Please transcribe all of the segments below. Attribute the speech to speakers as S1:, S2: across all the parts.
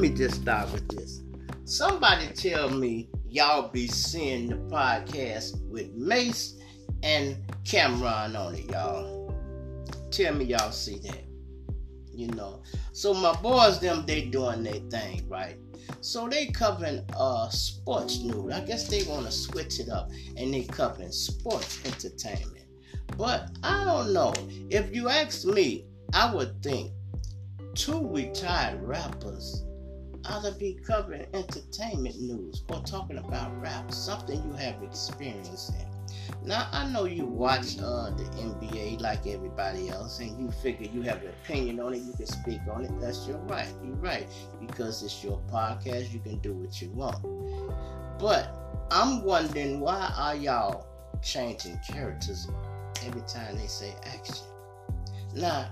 S1: me just start with this. Somebody tell me y'all be seeing the podcast with Mase and Cam'ron on it, y'all. Tell me y'all see that. You know. So my boys them they doing their thing, right? So they covering uh sports news. I guess they want to switch it up and they covering sports entertainment. But I don't know. If you ask me, I would think two retired rappers to be covering entertainment news or talking about rap, something you have experience in. Now I know you watch uh, the NBA like everybody else, and you figure you have an opinion on it, you can speak on it. That's your right. You're right because it's your podcast. You can do what you want. But I'm wondering why are y'all changing characters every time they say action? Now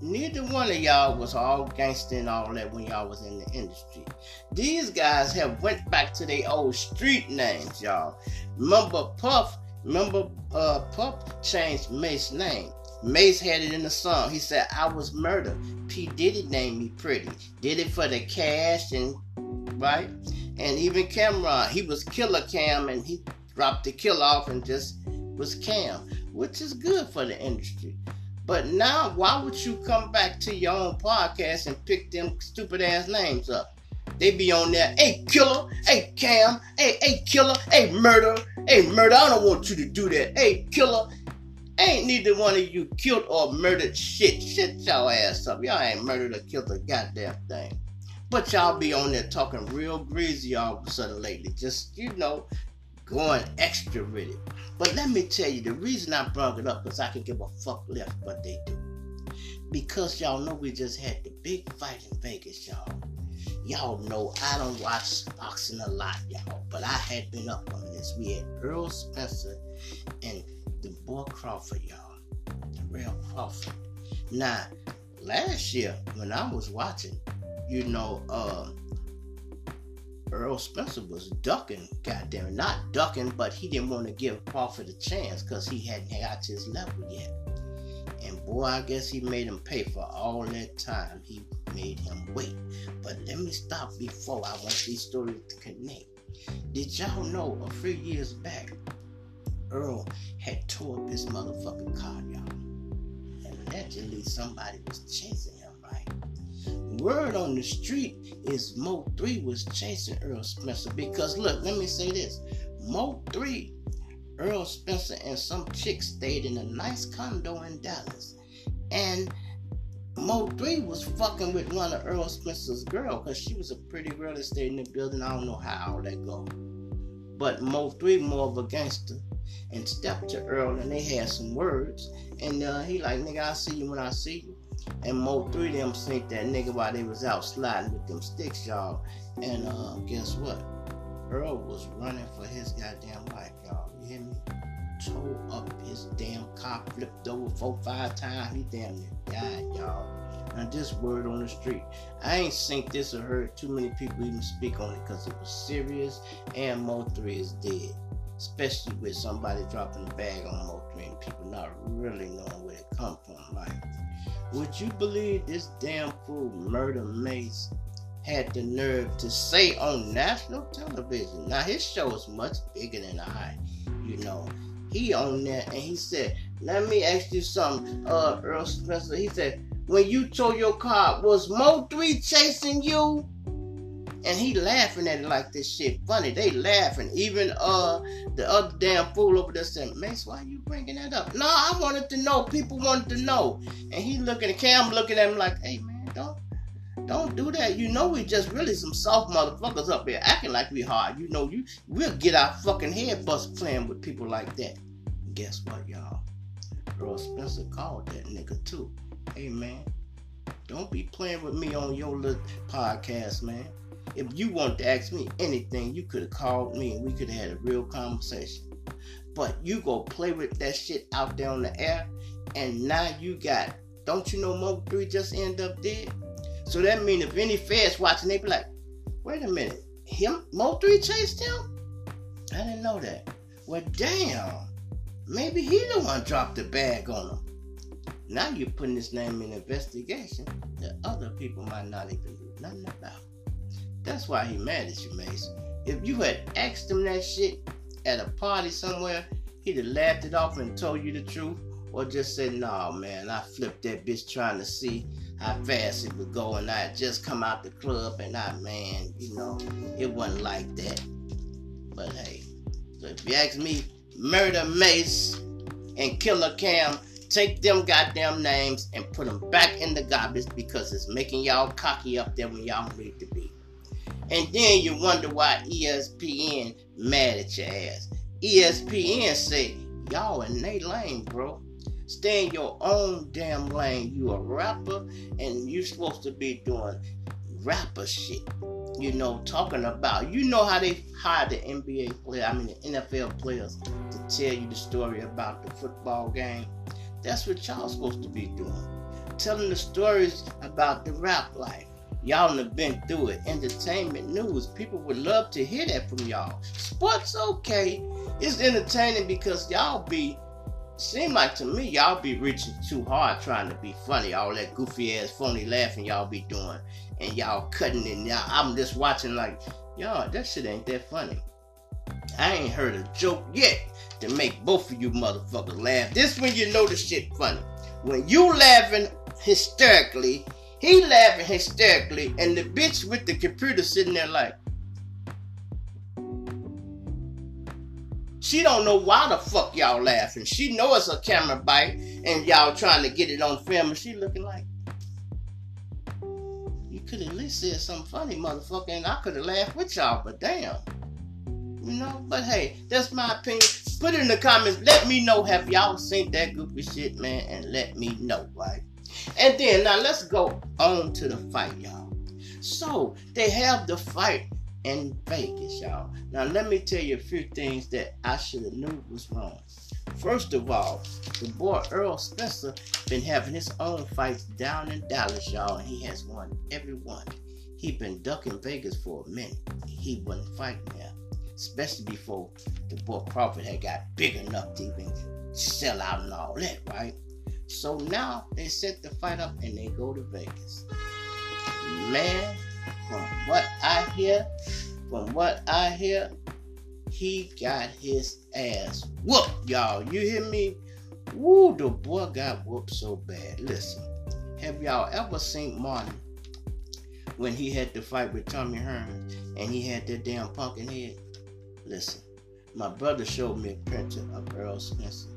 S1: neither one of y'all was all gangster and all that when y'all was in the industry. These guys have went back to their old street names, y'all. Remember Puff? Remember uh, Puff changed Mase's name. Mase had it in the song. He said, I was murdered. P. Diddy named me pretty. Did it for the cash and right? And even Cam'ron, he was Killer Cam and he dropped the kill off and just was Cam, which is good for the industry. But now, why would you come back to your own podcast and pick them stupid ass names up? They be on there, hey killer, hey cam, hey hey killer, hey murder, hey murder. I don't want you to do that. Hey killer, ain't neither one of you killed or murdered shit. Shit y'all ass up. Y'all ain't murdered or killed a goddamn thing. But y'all be on there talking real greasy all of a sudden lately. Just you know, going extra with it. But let me tell you, the reason I brought it up is I can give a fuck left what they do. Because y'all know we just had the big fight in Vegas, y'all. Y'all know I don't watch boxing a lot, y'all, but I had been up on this. We had Errol Spencer and the boy Crawford, y'all. The real Crawford. Now, last year when I was watching, you know, uh, Errol Spencer was ducking, goddamn, not ducking, but he didn't want to give Crawford a chance because he hadn't got to his level yet. And boy, I guess he made him pay for all that time. He made him wait. But let me stop before I want these stories to connect. Did y'all know a few years back, Earl had tore up his motherfucking car, y'all? And allegedly somebody was chasing? Word on the street is Mo 3 was chasing Earl Spencer because look, let me say this. Mo 3, Earl Spencer and some chick stayed in a nice condo in Dallas. And Mo 3 was fucking with one of Earl Spencer's girl because she was a pretty girl that stayed in the building. I don't know how all that go. But Mo 3 more of a gangster and stepped to Earl and they had some words. And uh, he like, nigga, I see you when I see you. And Mo three of them seen that nigga while they was out sliding with them sticks, y'all. And uh, guess what? Earl was running for his goddamn life, y'all. You hear me? Tore up his damn car, flipped over four, five times. He damn near died, y'all. Now this word on the street. I ain't seen this or heard too many people even speak on it because it was serious and Mo 3 is dead. Especially with somebody dropping the bag on Mo 3 and people not really knowing where it come from, right? Would you believe this damn fool Murder Mase had the nerve to say on national television? Now his show is much bigger than I, you know. He on there and he said, "Let me ask you something, uh, Earl Spencer." He said, "When you tore your car, was Mo three chasing you?" And he laughing at it like this shit funny. They laughing. Even uh the other damn fool over there said, Mase, why you bringing that up? No, I wanted to know. People wanted to know. And he looking at Cam looking at him like, hey man, don't don't do that. You know we just really some soft motherfuckers up here acting like we hard. You know you we'll get our fucking head bust playing with people like that. guess what, y'all? Earl Spencer called that nigga too. Hey man, don't be playing with me on your little podcast, man. If you wanted to ask me anything, you could have called me and we could have had a real conversation. But you go play with that shit out there on the air, and now you got, don't you know Mo 3 just end up dead? So that means if any feds watching, they be like, wait a minute, him, Mo 3 chased him? I didn't know that. Well, damn. Maybe he the one dropped the bag on him. Now you're putting his name in investigation that other people might not even do nothing about. That's why he mad at you, Mase. If you had asked him that shit at a party somewhere, he'd have laughed it off and told you the truth. Or just said, nah, man, I flipped that bitch trying to see how fast it would go. And I just come out the club and I, man, you know, it wasn't like that. But hey, so if you ask me, Murder Mase and Killer Cam, take them goddamn names and put them back in the garbage because it's making y'all cocky up there when y'all need to be. And then you wonder why ESPN mad at your ass. ESPN say, y'all in they lane, bro. Stay in your own damn lane. You a rapper and you supposed to be doing rapper shit. You know, talking about you know how they hire the NBA player, I mean the NFL players to tell you the story about the football game. That's what y'all supposed to be doing. Telling the stories about the rap life. Y'all have been through it. Entertainment news. People would love to hear that from y'all. Sports okay. It's entertaining because y'all be seem like to me y'all be reaching too hard trying to be funny. All that goofy ass phony laughing y'all be doing. And y'all cutting it. Y'all, I'm just watching like, y'all, that shit ain't that funny. I ain't heard a joke yet to make both of you motherfuckers laugh. This when you know the shit funny. When you laughing hysterically, he laughing hysterically, and the bitch with the computer sitting there like, She don't know why the fuck y'all laughing. She know it's a camera bite and y'all trying to get it on film and she looking like you could at least said something funny, motherfucker, and I could have laughed with y'all, but damn. You know, but hey, that's my opinion. Put it in the comments. Let me know have y'all seen that goofy shit, man, and let me know, right? And then now let's go on to the fight, y'all. So they have the fight in Vegas, y'all. Now let me tell you a few things that I should have knew was wrong. First of all, the boy Earl Spencer been having his own fights down in Dallas, y'all, and he has won every one. He been ducking Vegas for a minute. He wasn't fighting there especially before the boy Crawford had got big enough to even sell out and all that, right? So now they set the fight up and they go to Vegas. Man, from what I hear, from what I hear, he got his ass whooped, y'all. You hear me? Woo, the boy got whooped so bad. Listen, have y'all ever seen Martin when he had to fight with Tommy Hearns and he had that damn pumpkin head? Listen, my brother showed me a picture of Earl Spencer,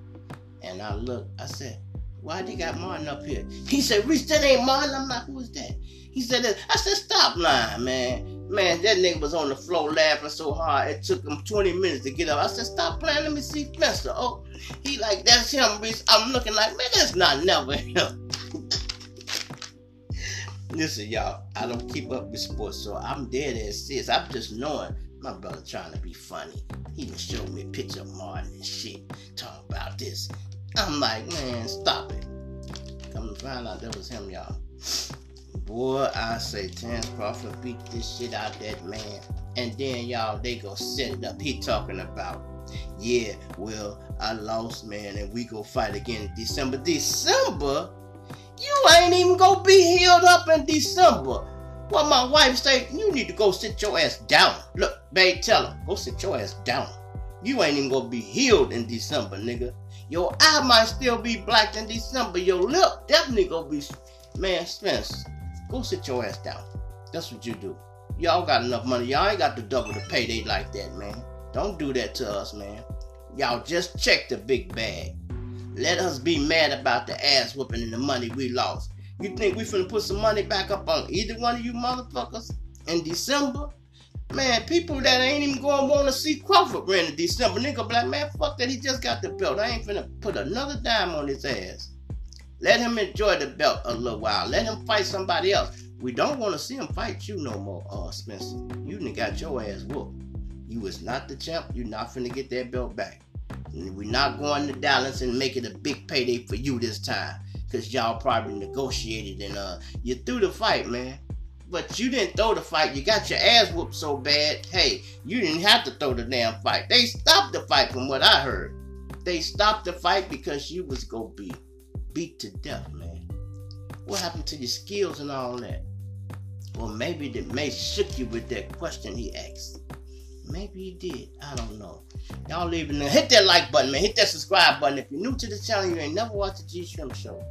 S1: and I looked. I said, "Why they got Martin up here?" He said, "Reese, that ain't Martin." I'm like, "Who is that?" He said, "I said, stop lying, man." Man, that nigga was on the floor laughing so hard it took him 20 minutes to get up. I said, "Stop playing. Let me see Fester. Oh, he like, "That's him." Reese. I'm looking like, man, that's not never him. Listen, y'all, I don't keep up with sports, so I'm dead as serious. I'm just knowing my brother trying to be funny. He just showed me a picture of Martin and shit, talking about this. I'm like, man, stop it. Come to find out that was him, y'all. Boy, I say Terence Crawford beat this shit out that man. And then y'all, they go it up. He talking about, yeah, well, I lost, man, and we go fight again in December. December? You ain't even gonna be healed up in December. Well, my wife say, you need to go sit your ass down. Look, babe, tell her, go sit your ass down. You ain't even gonna be healed in December, nigga. Your eye might still be black in December. Your lip definitely gonna be, man, Spence, go sit your ass down. That's what you do. Y'all got enough money. Y'all ain't got to double the payday like that, man. Don't do that to us, man. Y'all just check the big bag. Let us be mad about the ass whooping and the money we lost. You think we finna put some money back up on either one of you motherfuckers in December? Man, people that ain't even gonna wanna see Crawford win in December, nigga, black man, fuck that, he just got the belt. I ain't finna put another dime on his ass. Let him enjoy the belt a little while. Let him fight somebody else. We don't want to see him fight you no more, uh, Spencer. You done got your ass whooped. You was not the champ. You're not finna get that belt back. We're not going to Dallas and make it a big payday for you this time because y'all probably negotiated and uh you threw the fight, man. But you didn't throw the fight. You got your ass whooped so bad. Hey, you didn't have to throw the damn fight. They stopped the fight from what I heard. They stopped the fight because you was gonna be beat to death, man. What happened to your skills and all that? Well, maybe the may shook you with that question he asked. Maybe he did. I don't know. Y'all leaving there. Hit that like button, man. Hit that subscribe button. If you're new to the channel, you ain't never watched the G Shrimp Show.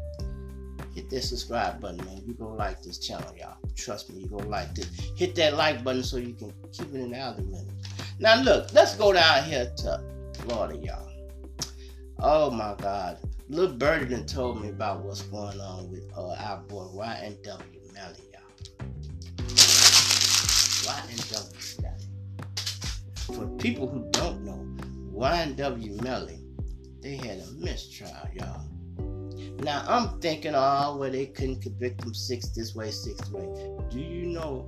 S1: Hit that subscribe button, man. You gonna like this channel, y'all. Trust me, you gonna like this. Hit that like button so you can keep it in the algorithm. Now look, let's go down here to Florida, y'all. Oh my God. Little Birdie done told me about what's going on with uh, our boy YNW Melly, y'all. YNW Melly. For people who don't know, YNW Melly, they had a mistrial, y'all. Now I'm thinking, oh, well, they couldn't convict him six this way, six way. Do you know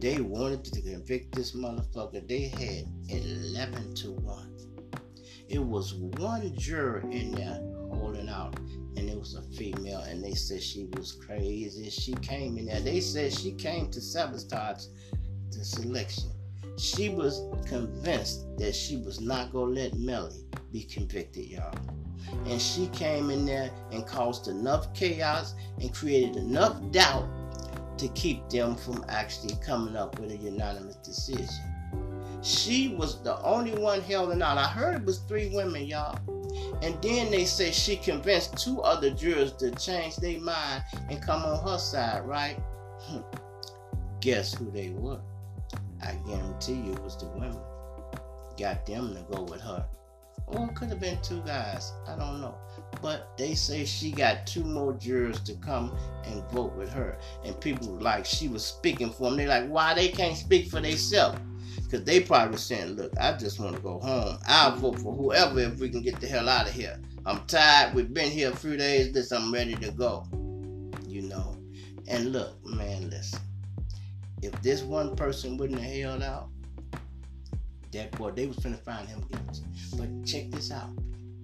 S1: they wanted to convict this motherfucker? They had 11 to 1. It was one juror in there holding out, and it was a female, and they said she was crazy. She came in there. They said she came to sabotage the selection. She was convinced that she was not gonna let Melly be convicted, y'all. And she came in there and caused enough chaos and created enough doubt to keep them from actually coming up with a unanimous decision. She was the only one holding out. I heard it was three women, y'all. And then they say she convinced two other jurors to change their mind and come on her side, right? Guess who they were? I guarantee you it was the women. Got them to go with her. Or it could have been two guys. I don't know. But they say she got two more jurors to come and vote with her. And people like she was speaking for them. They like, why they can't speak for themselves? Because they probably saying, look, I just want to go home. I'll vote for whoever if we can get the hell out of here. I'm tired. We've been here a few days. This I'm ready to go. You know. And look, man, listen. If this one person wouldn't have held out, that boy, they was gonna find him guilty. But check this out.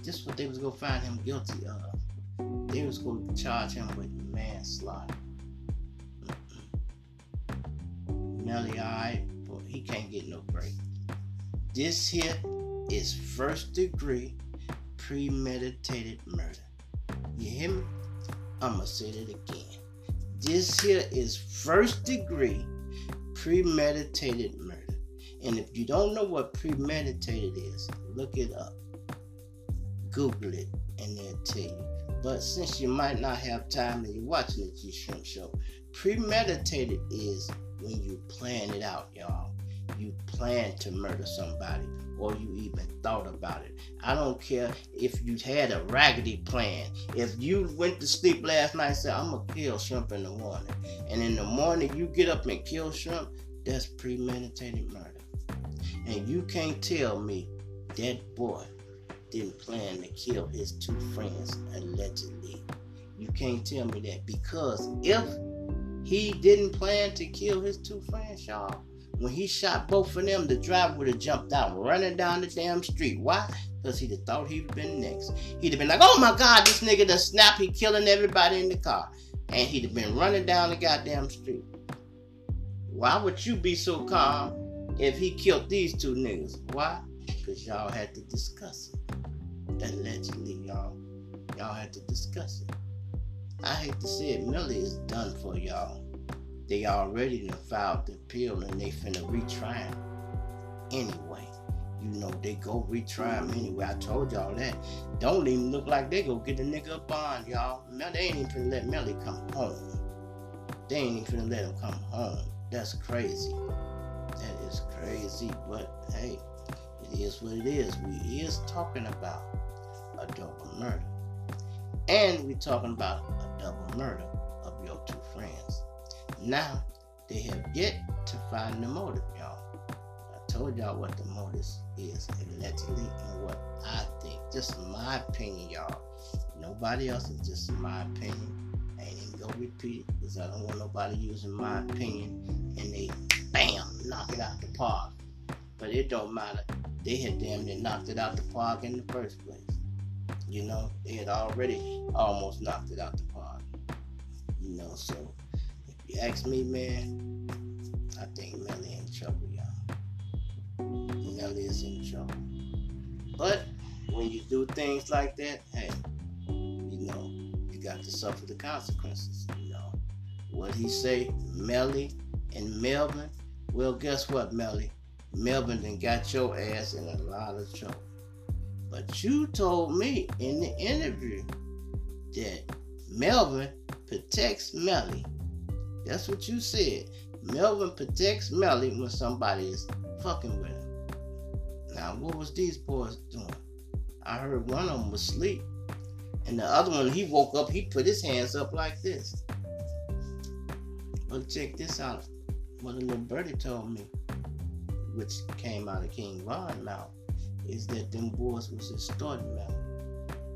S1: This what they was gonna find him guilty of. They was gonna charge him with manslaughter. Melly, alright, but he can't get no break. This here is first degree premeditated murder. You hear me? I'ma say it again. This here is first degree premeditated murder. And if you don't know what premeditated is, look it up. Google it and they'll tell you. But since you might not have time and you're watching the G Shrimp Show, premeditated is when you plan it out, y'all. You plan to murder somebody or you even thought about it. I don't care if you had a raggedy plan. If you went to sleep last night and said, I'm going to kill shrimp in the morning, and in the morning you get up and kill shrimp, that's premeditated murder. And you can't tell me that boy didn't plan to kill his two friends allegedly. You can't tell me that because if he didn't plan to kill his two friends, y'all, when he shot both of them, the driver would have jumped out running down the damn street. Why? Because he'd have thought he'd been next. He'd have been like, oh my God, this nigga done snap, he killing everybody in the car. And he'd have been running down the goddamn street. Why would you be so calm if he killed these two niggas. Why? Because y'all had to discuss it. Allegedly, y'all. Y'all had to discuss it. I hate to say it, Melly is done for y'all. They already done filed the appeal and they finna retry him. Anyway, you know, they go retry him anyway. I told y'all that. Don't even look like they go get the nigga a bond, y'all. Now, they ain't even finna let Melly come home. They ain't even finna let him come home. That's crazy. Crazy, but hey, it is what it is. We is talking about a double murder. And we're talking about a double murder of your two friends. Now, they have yet to find the motive, y'all. I told y'all what the motive is allegedly and what I think. Just my opinion, y'all. Nobody else is just my opinion. I ain't even gonna repeat it because I don't want nobody using my opinion and they bam, knock it out the park. But it don't matter. They had damn near knocked it out the park in the first place. You know, they had already almost knocked it out the park. You know, so if you ask me, man, I think Melly in trouble, y'all. Melly is in trouble. But when you do things like that, hey, you know, you got to suffer the consequences, you know. What he say, Melly and Melvin? Well, guess what, Melly? Melvin then got your ass in a lot of trouble. But you told me in the interview that Melvin protects Melly. That's what you said. Melvin protects Melly when somebody is fucking with him. Now, what was these boys doing? I heard one of them was asleep. And the other one, he woke up, he put his hands up like this. But check this out. What a little birdie told me, which came out of King Von mouth, is that them boys was extorting Melly.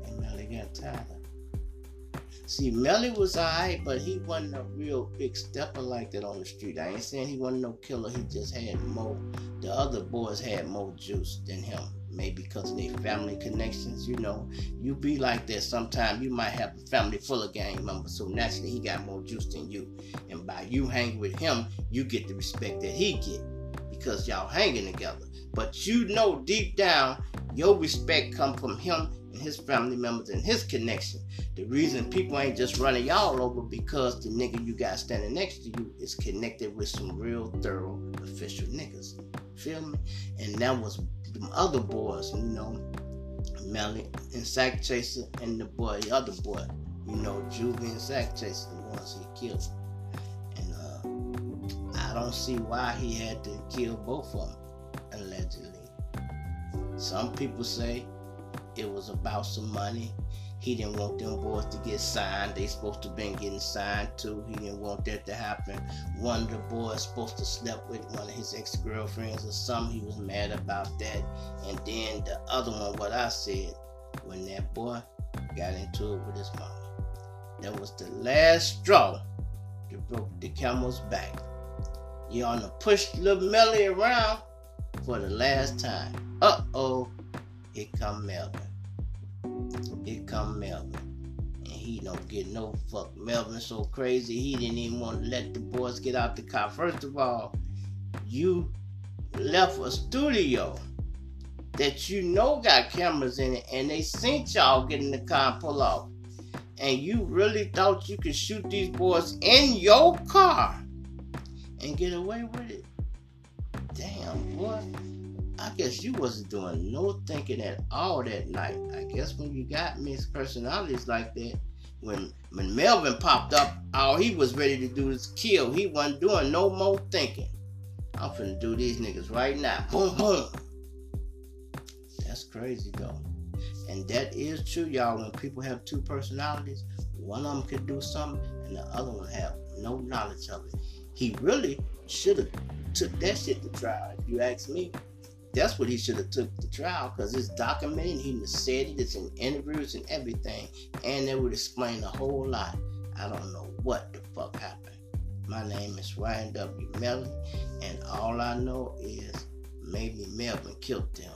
S1: And Melly got tired See, Melly was alright, but he wasn't a real big stepper like that on the street. I ain't saying he wasn't no killer. He just had more. The other boys had more juice than him. Maybe because of their family connections. You know, you be like that. Sometimes you might have a family full of gang members, so naturally he got more juice than you. And by you hanging with him, you get the respect that he get because y'all hanging together. But you know deep down, your respect come from him his family members and his connection. The reason people ain't just running y'all over because the nigga you got standing next to you is connected with some real thorough official niggas. Feel me? And that was them other boys, you know, Melly and Sakchaser and the boy, the other boy, you know, Juvy and Sakchaser, the ones he killed. And uh, I don't see why he had to kill both of them, allegedly. Some people say it was about some money. He didn't want them boys to get signed. They supposed to been getting signed too. He didn't want that to happen. One of the boys supposed to slept with one of his ex-girlfriends or something. He was mad about that. And then the other one, what I said, when that boy got into it with his mama. That was the last straw that broke the camel's back. You on to push little Melly around for the last time. Uh-oh, here come Melvin. Here come Melvin. And he don't get no fuck. Melvin so crazy he didn't even want to let the boys get out the car. First of all, you left a studio that you know got cameras in it and they seen y'all get in the car and pull off. And you really thought you could shoot these boys in your car and get away with it? Damn, boy. I guess you wasn't doing no thinking at all that night. I guess when you got mixed personalities like that, when when Melvin popped up, all he was ready to do is kill. He wasn't doing no more thinking. I'm finna do these niggas right now. Boom, boom. That's crazy though. And that is true, y'all. When people have two personalities, one of them could do something and the other one have no knowledge of it. He really should have took that shit to trial, if you ask me. That's what he should have took the trial because it's documented. He said it. It's in interviews and everything, and it would explain a whole lot. I don't know what the fuck happened. My name is YNW Melly, and all I know is maybe Melvin killed them.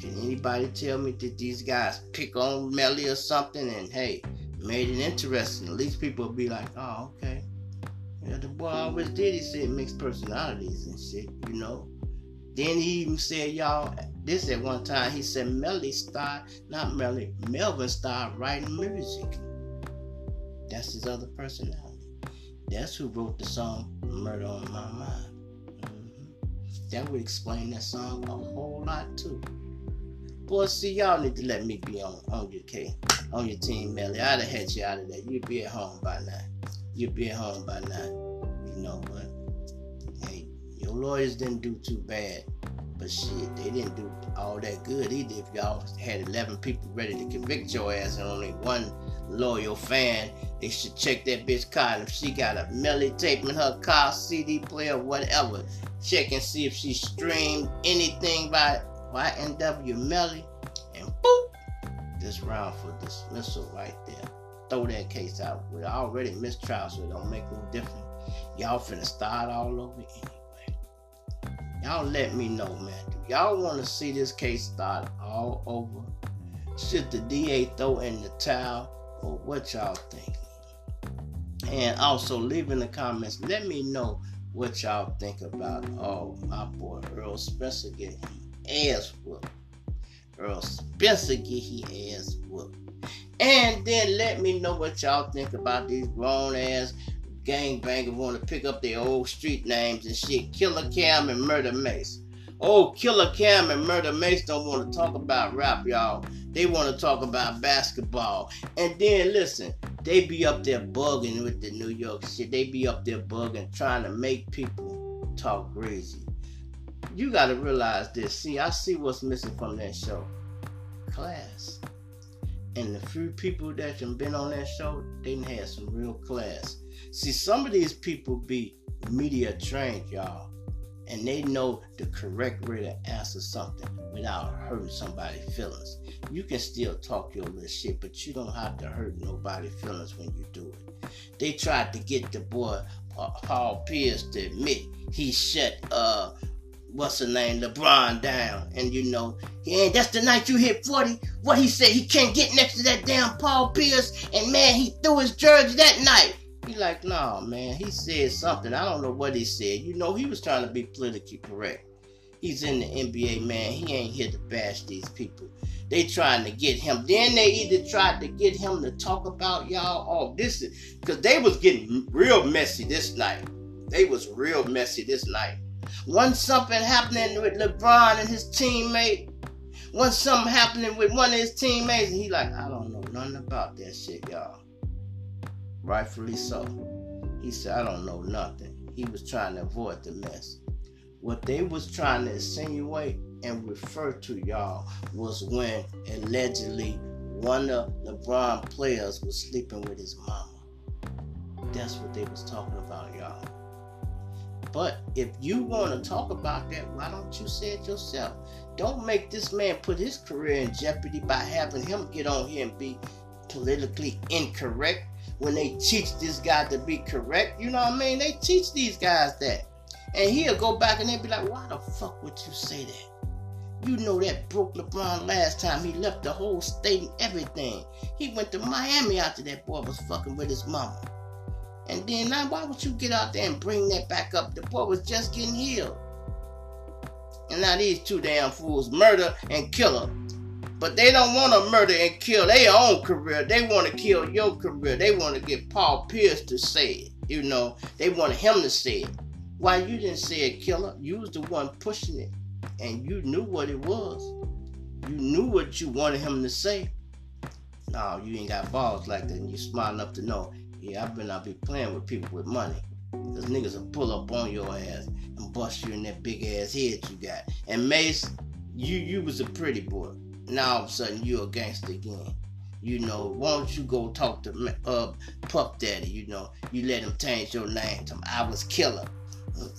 S1: Can anybody tell me that these guys pick on Melly or something and hey, made it interesting? At least people will be like, oh, okay. Yeah, the boy always did. He said mixed personalities and shit, you know. Then he even said, y'all, this at one time, he said Melly started, not Melly, Melvin started writing music. That's his other personality. That's who wrote the song Murder on My Mind. Mm-hmm. That would explain that song a whole lot too. Boy, see, y'all need to let me be on, on your K, on your team, Melly. I'd have had you out of there. You'd be at home by now. You'd be at home by now. You know what? Lawyers didn't do too bad, but shit, they didn't do all that good either. If y'all had 11 people ready to convict your ass and only one loyal fan, they should check that bitch car. if she got a melly tape in her car, CD player, whatever, check and see if she streamed anything by YNW Melly, and boop, this round for dismissal right there. Throw that case out. We already mistrial, so it don't make no difference. Y'all finna start all over anyway. Y'all let me know, man. Do y'all want to see this case start all over? Should the DA throw in the towel? Or what y'all think? And also leave in the comments, let me know what y'all think about oh my boy Earl Spencer getting ass whooped. Earl Spencer get his ass whooped. And then let me know what y'all think about these grown ass gangbangers want to pick up their old street names and shit. Killer Cam and Murder Mase. Oh, Killer Cam and Murder Mase don't want to talk about rap, y'all. They want to talk about basketball. And then listen, they be up there bugging with the New York shit. They be up there bugging, trying to make people talk crazy. You got to realize this. See, I see what's missing from that show. Class. And the few people that have been on that show, they have some real class. See, some of these people be media trained, y'all and they know the correct way to answer something without hurting somebody's feelings. You can still talk your little shit, but you don't have to hurt nobody's feelings when you do it. They tried to get the boy uh, Paul Pierce to admit he shut uh what's the name LeBron down, and you know, yeah, that's the night you hit 40. What he said he can't get next to that damn Paul Pierce, and man, he threw his jersey that night. He like, nah, man. He said something. I don't know what he said. You know, he was trying to be politically correct. He's in the NBA, man. He ain't here to bash these people. They trying to get him. Then they either tried to get him to talk about y'all. Oh, this is because they was getting real messy this night. They was real messy this night. Once something happening with LeBron and his teammate. Once something happening with one of his teammates, and he like, I don't know nothing about that shit, y'all rightfully so. He said, I don't know nothing. He was trying to avoid the mess. What they was trying to insinuate and refer to y'all was when allegedly one of LeBron players was sleeping with his mama. That's what they was talking about, y'all. But if you want to talk about that, why don't you say it yourself? Don't make this man put his career in jeopardy by having him get on here and be politically incorrect when they teach this guy to be correct. You know what I mean? They teach these guys that. And he'll go back and they'll be like, why the fuck would you say that? You know that broke LeBron last time. He left the whole state and everything. He went to Miami after that boy was fucking with his mama. And then now, why would you get out there and bring that back up? The boy was just getting healed. And now these two damn fools murder and kill him. But they don't want to murder and kill their own career. They want to kill your career. They want to get Paul Pierce to say it. You know, they want him to say it. Why you didn't say it, killer? You was the one pushing it. And you knew what it was. You knew what you wanted him to say. No, you ain't got balls like that. And you smart enough to know, yeah, I better not be playing with people with money. Cause niggas will pull up on your ass and bust you in that big ass head you got. And Mase, you you was a pretty boy now all of a sudden you're a gangster again. You know, why don't you go talk to uh, Puff Daddy? You know, you let him change your name to I was killer.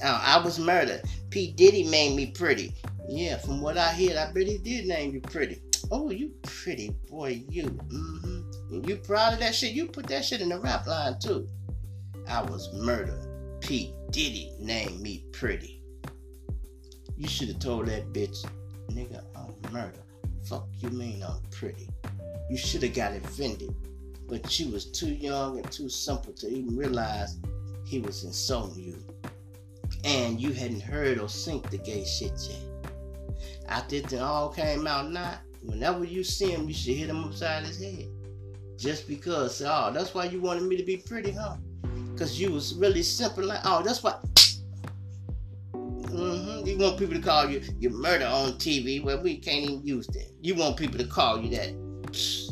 S1: Uh, I was murdered. P. Diddy made me pretty. Yeah, from what I hear, I bet he did name you pretty. Oh, you pretty boy, you. Mm-hmm. You proud of that shit? You put that shit in the rap line too. I was murdered. P. Diddy named me pretty. You should have told that bitch, nigga, I'm murdered fuck you mean I'm pretty? You should have got offended. But she was too young and too simple to even realize he was insulting you. And you hadn't heard or seen the gay shit yet. After it all came out now, whenever you see him, you should hit him upside his head. Just because, oh, that's why you wanted me to be pretty, huh? Because you was really simple like, oh, that's why. You want people to call you your murder on TV. Well, we can't even use that. You want people to call you that.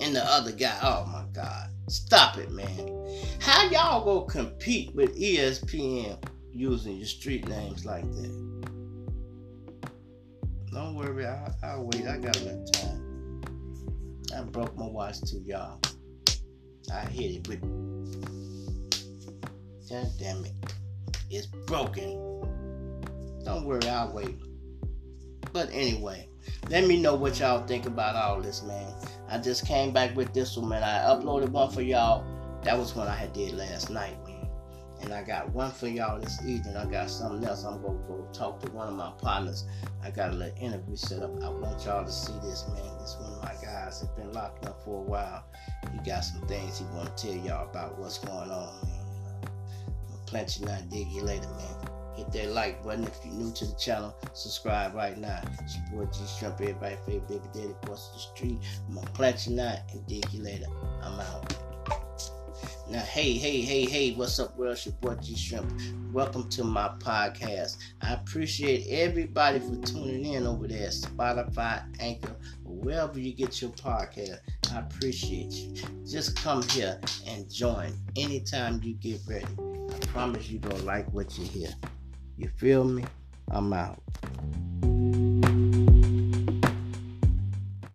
S1: And the other guy, oh my God. Stop it, man. How y'all gonna compete with ESPN using your street names like that? Don't worry, I, will wait. I got enough time. I broke my watch too, y'all. I hit it but God damn it. It's broken. Don't worry, I'll wait. But anyway, let me know what y'all think about all this, man. I just came back with this one, man. I uploaded one for y'all. That was one I had did last night, man. And I got one for y'all this evening. I got something else. I'm gonna go talk to one of my partners. I got a little interview set up. I want y'all to see this, man. This one of my guys has been locked up for a while. He got some things he want to tell y'all about what's going on, man. I'll plant you not dig you later, man. Hit that like button if you're new to the channel. Subscribe right now. It's your boy G Shrimp, everybody favorite baby daddy across the street. I'm plant you now and dig you later. I'm out. Now, hey, hey, hey, hey, what's up, world? It's your boy G Shrimp. Welcome to my podcast. I appreciate everybody for tuning in over there, Spotify, Anchor, or wherever you get your podcast. I appreciate you. Just come here and join anytime you get ready. I promise you're going to like what you hear. You feel me? I'm out.